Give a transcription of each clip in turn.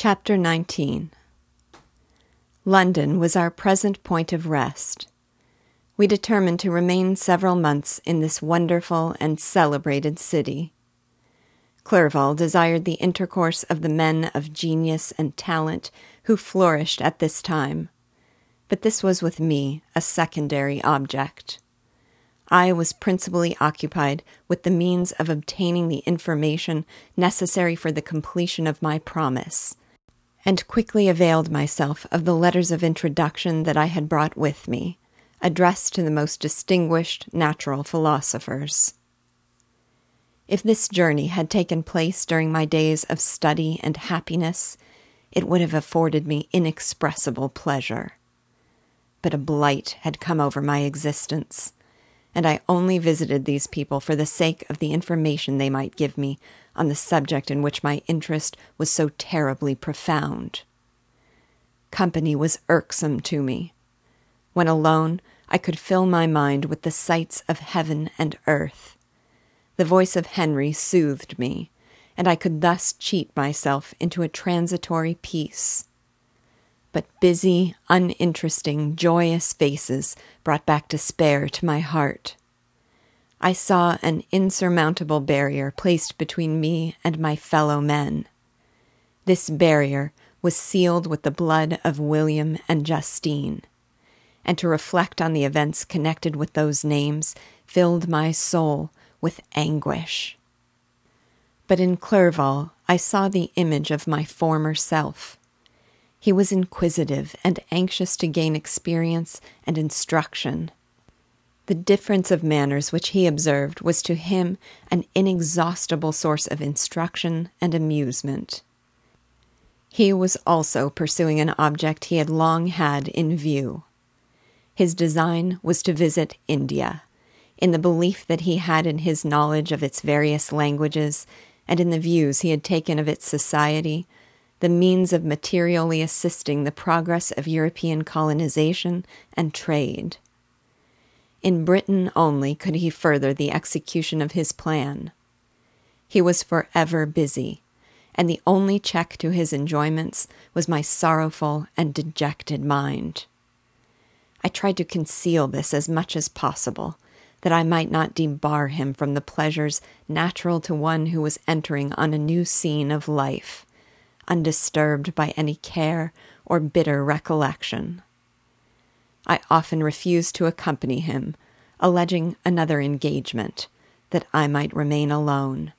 Chapter 19 London was our present point of rest. We determined to remain several months in this wonderful and celebrated city. Clerval desired the intercourse of the men of genius and talent who flourished at this time, but this was with me a secondary object. I was principally occupied with the means of obtaining the information necessary for the completion of my promise, and quickly availed myself of the letters of introduction that I had brought with me, addressed to the most distinguished natural philosophers. If this journey had taken place during my days of study and happiness, it would have afforded me inexpressible pleasure. But a blight had come over my existence and I only visited these people for the sake of the information they might give me on the subject in which my interest was so terribly profound. Company was irksome to me. When alone, I could fill my mind with the sights of heaven and earth. The voice of Henry soothed me, and I could thus cheat myself into a transitory peace but busy, uninteresting, joyous faces brought back despair to my heart. I saw an insurmountable barrier placed between me and my fellow men. This barrier was sealed with the blood of William and Justine, and to reflect on the events connected with those names filled my soul with anguish. But in Clerval I saw the image of my former self he was inquisitive and anxious to gain experience and instruction. The difference of manners which he observed was to him an inexhaustible source of instruction and amusement. He was also pursuing an object he had long had in view. His design was to visit India, in the belief that he had in his knowledge of its various languages and in the views he had taken of its society the means of materially assisting the progress of European colonization and trade. In Britain only could he further the execution of his plan. He was forever busy, and the only check to his enjoyments was my sorrowful and dejected mind. I tried to conceal this as much as possible, that I might not debar him from the pleasures natural to one who was entering on a new scene of life undisturbed by any care or bitter recollection. I often refused to accompany him, alleging another engagement, that I might remain alone.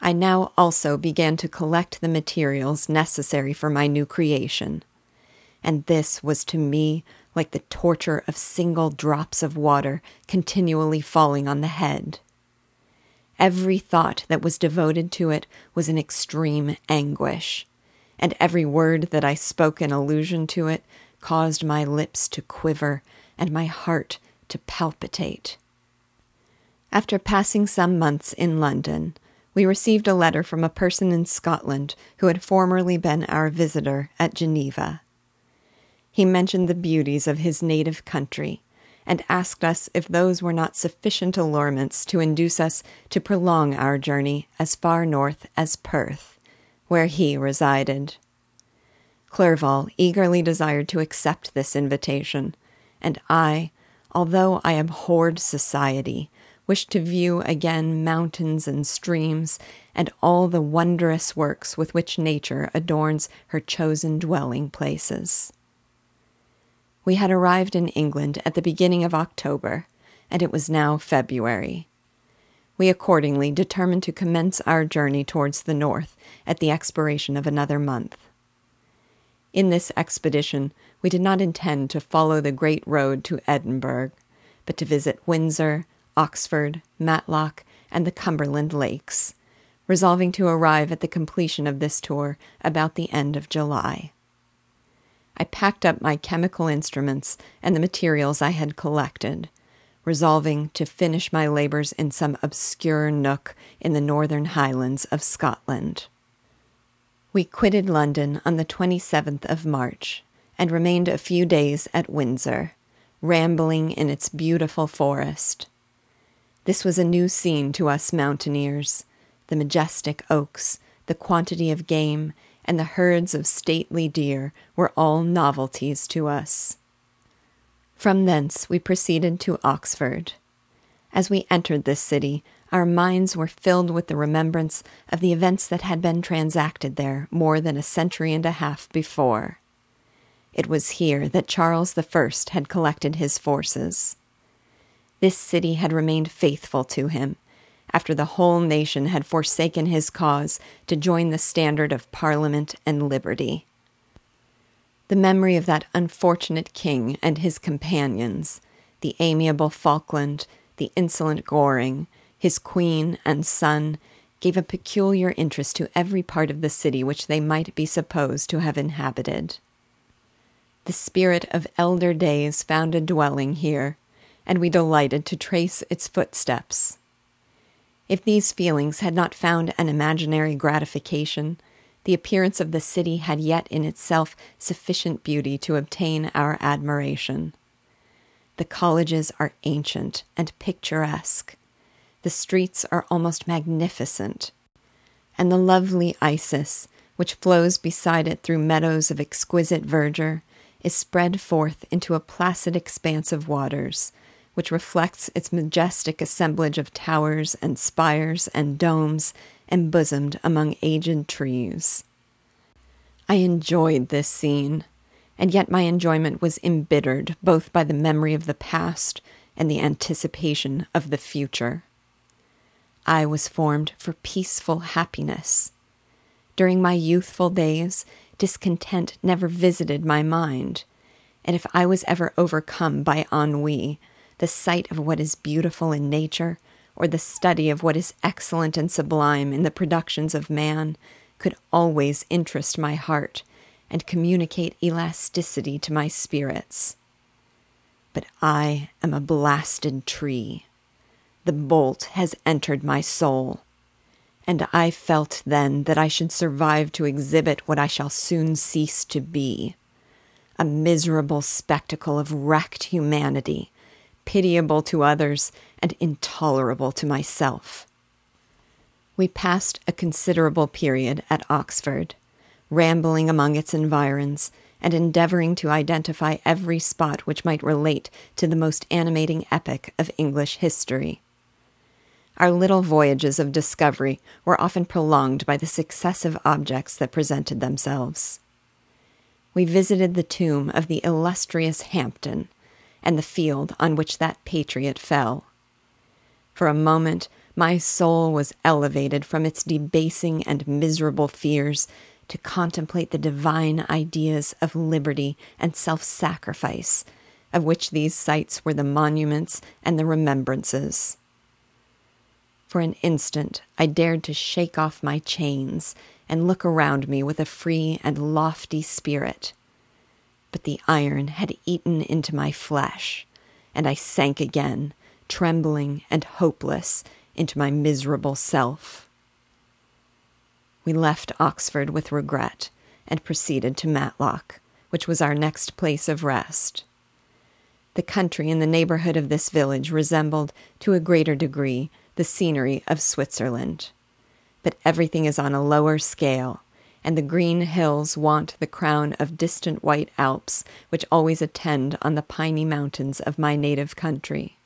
I now also began to collect the materials necessary for my new creation, and this was to me like the torture of single drops of water continually falling on the head. Every thought that was devoted to it was an extreme anguish, and every word that I spoke in allusion to it caused my lips to quiver and my heart to palpitate. After passing some months in London, we received a letter from a person in Scotland who had formerly been our visitor at Geneva. He mentioned the beauties of his native country and asked us if those were not sufficient allurements to induce us to prolong our journey as far north as Perth, where he resided. Clerval eagerly desired to accept this invitation, and I, although I abhorred society, wished to view again mountains and streams and all the wondrous works with which nature adorns her chosen dwelling places. We had arrived in England at the beginning of October, and it was now February. We accordingly determined to commence our journey towards the north at the expiration of another month. In this expedition, we did not intend to follow the great road to Edinburgh, but to visit Windsor, Oxford, Matlock, and the Cumberland Lakes, resolving to arrive at the completion of this tour about the end of July. I packed up my chemical instruments and the materials I had collected, resolving to finish my labors in some obscure nook in the northern highlands of Scotland. We quitted London on the 27th of March and remained a few days at Windsor, rambling in its beautiful forest. This was a new scene to us mountaineers the majestic oaks, the quantity of game, and the herds of stately deer were all novelties to us. From thence we proceeded to Oxford. As we entered this city, our minds were filled with the remembrance of the events that had been transacted there more than a century and a half before. It was here that Charles First had collected his forces. This city had remained faithful to him, after the whole nation had forsaken his cause to join the standard of Parliament and liberty. The memory of that unfortunate king and his companions, the amiable Falkland, the insolent Goring, his queen and son, gave a peculiar interest to every part of the city which they might be supposed to have inhabited. The spirit of elder days found a dwelling here, and we delighted to trace its footsteps. If these feelings had not found an imaginary gratification, the appearance of the city had yet in itself sufficient beauty to obtain our admiration. The colleges are ancient and picturesque. The streets are almost magnificent. And the lovely Isis, which flows beside it through meadows of exquisite verdure, is spread forth into a placid expanse of waters, which reflects its majestic assemblage of towers and spires and domes embosomed among aged trees. I enjoyed this scene, and yet my enjoyment was embittered both by the memory of the past and the anticipation of the future. I was formed for peaceful happiness. During my youthful days, discontent never visited my mind, and if I was ever overcome by ennui, the sight of what is beautiful in nature, or the study of what is excellent and sublime in the productions of man, could always interest my heart and communicate elasticity to my spirits. But I am a blasted tree. The bolt has entered my soul, and I felt then that I should survive to exhibit what I shall soon cease to be a miserable spectacle of wrecked humanity pitiable to others, and intolerable to myself. We passed a considerable period at Oxford, rambling among its environs and endeavoring to identify every spot which might relate to the most animating epoch of English history. Our little voyages of discovery were often prolonged by the successive objects that presented themselves. We visited the tomb of the illustrious Hampden, and the field on which that patriot fell. For a moment, my soul was elevated from its debasing and miserable fears to contemplate the divine ideas of liberty and self sacrifice, of which these sites were the monuments and the remembrances. For an instant, I dared to shake off my chains and look around me with a free and lofty spirit but the iron had eaten into my flesh, and I sank again, trembling and hopeless, into my miserable self. We left Oxford with regret and proceeded to Matlock, which was our next place of rest. The country in the neighborhood of this village resembled, to a greater degree, the scenery of Switzerland. But everything is on a lower scale, and the green hills want the crown of distant white Alps which always attend on the piny mountains of my native country.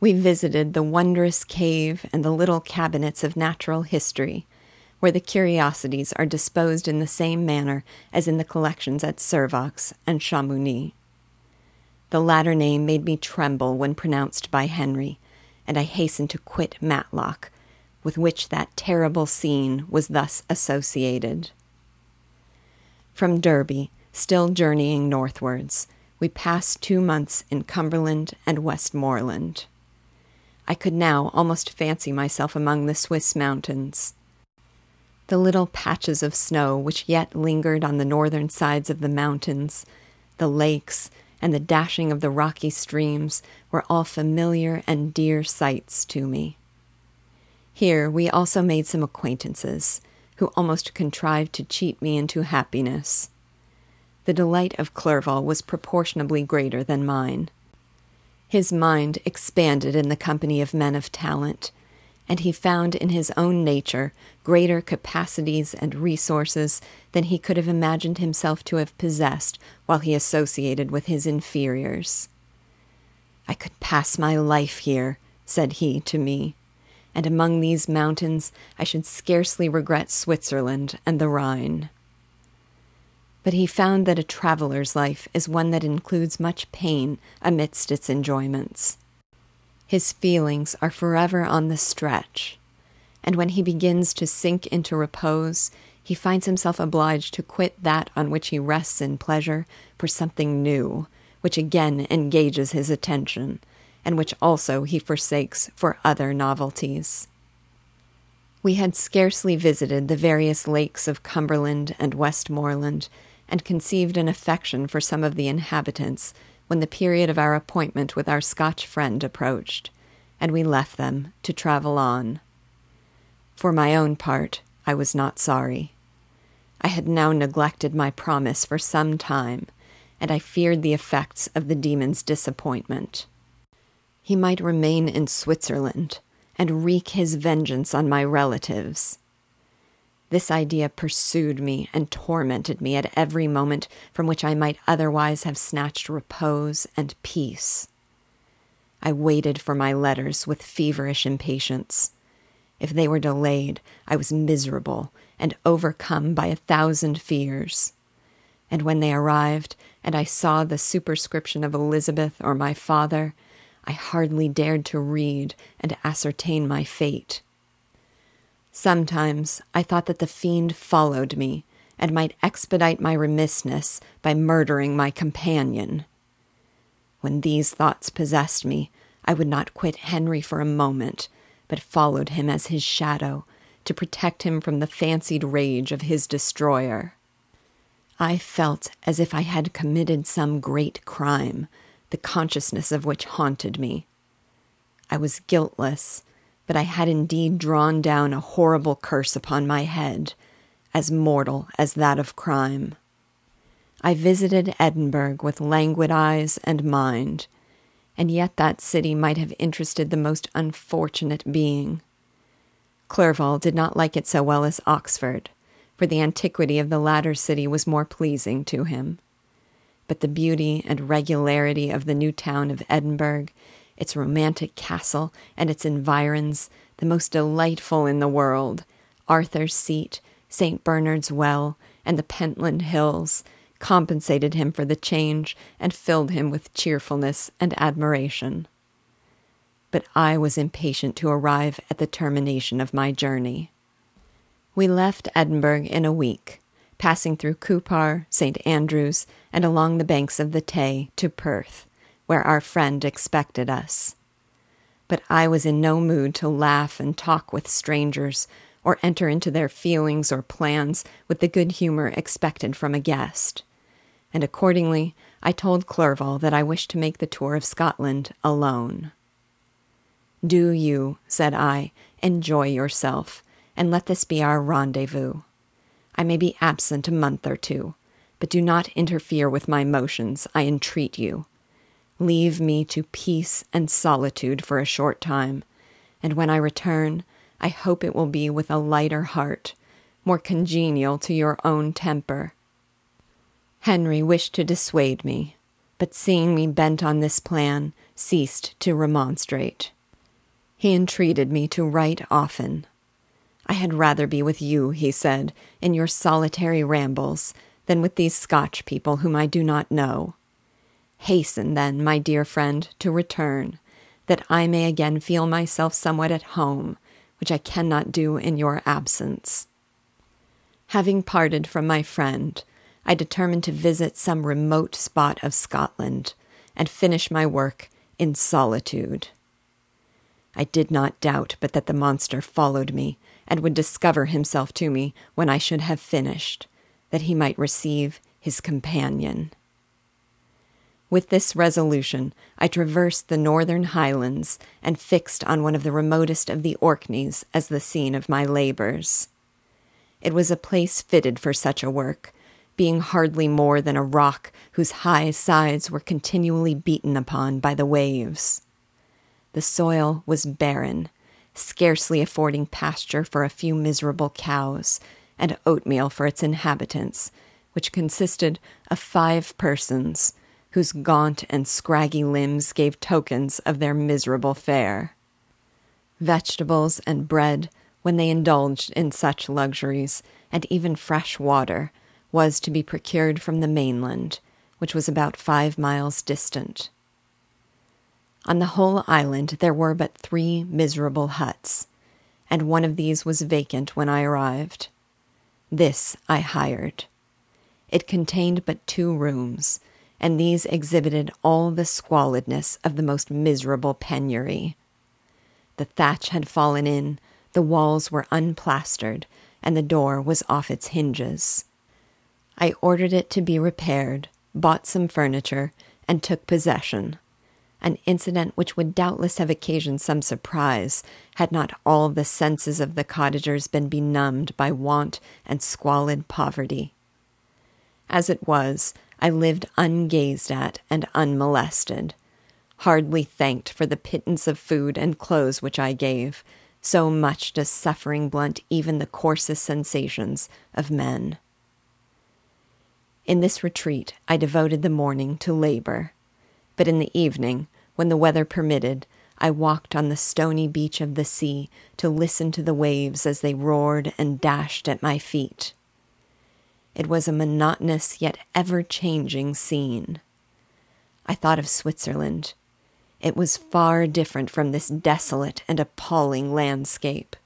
We visited the wondrous cave and the little cabinets of natural history, where the curiosities are disposed in the same manner as in the collections at Servox and Chamounix. The latter name made me tremble when pronounced by Henry, and I hastened to quit Matlock, with which that terrible scene was thus associated. From Derby, still journeying northwards, we passed two months in Cumberland and Westmoreland. I could now almost fancy myself among the Swiss mountains. The little patches of snow which yet lingered on the northern sides of the mountains, the lakes, and the dashing of the rocky streams were all familiar and dear sights to me. Here we also made some acquaintances, who almost contrived to cheat me into happiness. The delight of Clerval was proportionably greater than mine. His mind expanded in the company of men of talent, and he found in his own nature greater capacities and resources than he could have imagined himself to have possessed while he associated with his inferiors. I could pass my life here, said he to me, and among these mountains I should scarcely regret Switzerland and the Rhine. But he found that a traveler's life is one that includes much pain amidst its enjoyments. His feelings are forever on the stretch, and when he begins to sink into repose, he finds himself obliged to quit that on which he rests in pleasure for something new, which again engages his attention, and which also he forsakes for other novelties. We had scarcely visited the various lakes of Cumberland and Westmoreland, and conceived an affection for some of the inhabitants when the period of our appointment with our Scotch friend approached, and we left them to travel on. For my own part, I was not sorry. I had now neglected my promise for some time, and I feared the effects of the demon's disappointment. He might remain in Switzerland and wreak his vengeance on my relatives this idea pursued me and tormented me at every moment from which I might otherwise have snatched repose and peace. I waited for my letters with feverish impatience. If they were delayed, I was miserable and overcome by a thousand fears. And when they arrived, and I saw the superscription of Elizabeth or my father, I hardly dared to read and ascertain my fate. Sometimes I thought that the fiend followed me and might expedite my remissness by murdering my companion. When these thoughts possessed me, I would not quit Henry for a moment, but followed him as his shadow to protect him from the fancied rage of his destroyer. I felt as if I had committed some great crime, the consciousness of which haunted me. I was guiltless but I had indeed drawn down a horrible curse upon my head, as mortal as that of crime. I visited Edinburgh with languid eyes and mind, and yet that city might have interested the most unfortunate being. Clerval did not like it so well as Oxford, for the antiquity of the latter city was more pleasing to him. But the beauty and regularity of the new town of Edinburgh its romantic castle and its environs, the most delightful in the world, Arthur's Seat, St. Bernard's Well, and the Pentland Hills, compensated him for the change and filled him with cheerfulness and admiration. But I was impatient to arrive at the termination of my journey. We left Edinburgh in a week, passing through Cupar, St. Andrews, and along the banks of the Tay to Perth where our friend expected us. But I was in no mood to laugh and talk with strangers, or enter into their feelings or plans with the good humor expected from a guest. And accordingly, I told Clerval that I wished to make the tour of Scotland alone. Do you, said I, enjoy yourself, and let this be our rendezvous. I may be absent a month or two, but do not interfere with my motions, I entreat you. Leave me to peace and solitude for a short time, and when I return, I hope it will be with a lighter heart, more congenial to your own temper. Henry wished to dissuade me, but seeing me bent on this plan, ceased to remonstrate. He entreated me to write often. I had rather be with you, he said, in your solitary rambles, than with these Scotch people whom I do not know. Hasten, then, my dear friend, to return, that I may again feel myself somewhat at home, which I cannot do in your absence. Having parted from my friend, I determined to visit some remote spot of Scotland and finish my work in solitude. I did not doubt but that the monster followed me and would discover himself to me when I should have finished, that he might receive his companion. With this resolution, I traversed the northern highlands and fixed on one of the remotest of the Orkneys as the scene of my labors. It was a place fitted for such a work, being hardly more than a rock whose high sides were continually beaten upon by the waves. The soil was barren, scarcely affording pasture for a few miserable cows, and oatmeal for its inhabitants, which consisted of five persons, whose gaunt and scraggy limbs gave tokens of their miserable fare. Vegetables and bread, when they indulged in such luxuries, and even fresh water, was to be procured from the mainland, which was about five miles distant. On the whole island there were but three miserable huts, and one of these was vacant when I arrived. This I hired. It contained but two rooms, and these exhibited all the squalidness of the most miserable penury. The thatch had fallen in, the walls were unplastered, and the door was off its hinges. I ordered it to be repaired, bought some furniture, and took possession an incident which would doubtless have occasioned some surprise had not all the senses of the cottagers been benumbed by want and squalid poverty. As it was, I lived ungazed at and unmolested, hardly thanked for the pittance of food and clothes which I gave, so much does suffering blunt even the coarsest sensations of men. In this retreat I devoted the morning to labor but in the evening, when the weather permitted, I walked on the stony beach of the sea to listen to the waves as they roared and dashed at my feet. It was a monotonous yet ever changing scene. I thought of Switzerland. It was far different from this desolate and appalling landscape.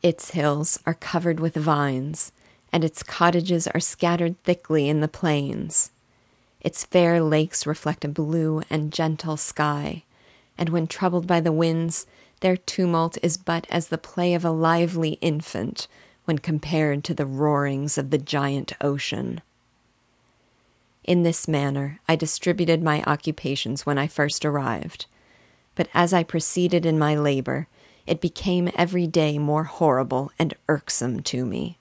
Its hills are covered with vines, and its cottages are scattered thickly in the plains. Its fair lakes reflect a blue and gentle sky, and when troubled by the winds, their tumult is but as the play of a lively infant when compared to the roarings of the giant ocean. In this manner I distributed my occupations when I first arrived, but as I proceeded in my labor, it became every day more horrible and irksome to me.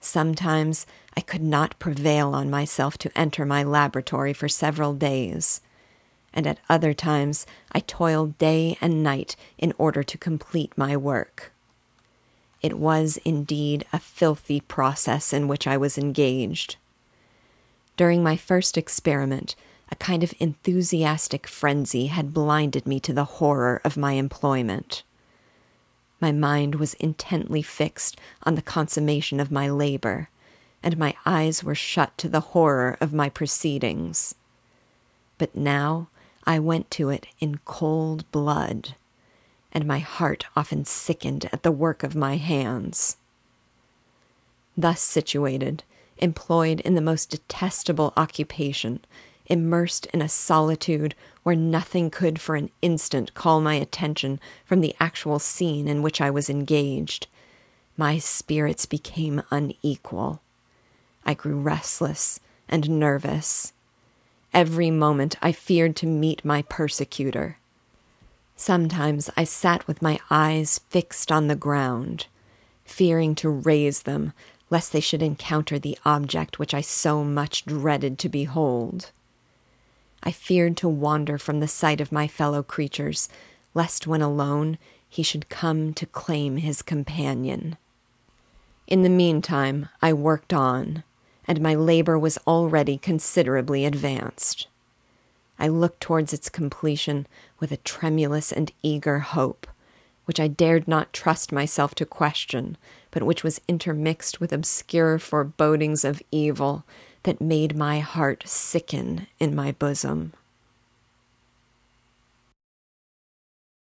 Sometimes I could not prevail on myself to enter my laboratory for several days, and at other times I toiled day and night in order to complete my work. It was indeed a filthy process in which I was engaged. During my first experiment, a kind of enthusiastic frenzy had blinded me to the horror of my employment. My mind was intently fixed on the consummation of my labor, and my eyes were shut to the horror of my proceedings. But now I went to it in cold blood, and my heart often sickened at the work of my hands. Thus situated, employed in the most detestable occupation, immersed in a solitude where nothing could for an instant call my attention from the actual scene in which I was engaged, my spirits became unequal. I grew restless and nervous. Every moment I feared to meet my persecutor. Sometimes I sat with my eyes fixed on the ground, fearing to raise them lest they should encounter the object which I so much dreaded to behold. I feared to wander from the sight of my fellow creatures, lest when alone he should come to claim his companion. In the meantime, I worked on, and my labor was already considerably advanced. I looked towards its completion with a tremulous and eager hope, which I dared not trust myself to question, but which was intermixed with obscure forebodings of evil that made my heart sicken in my bosom.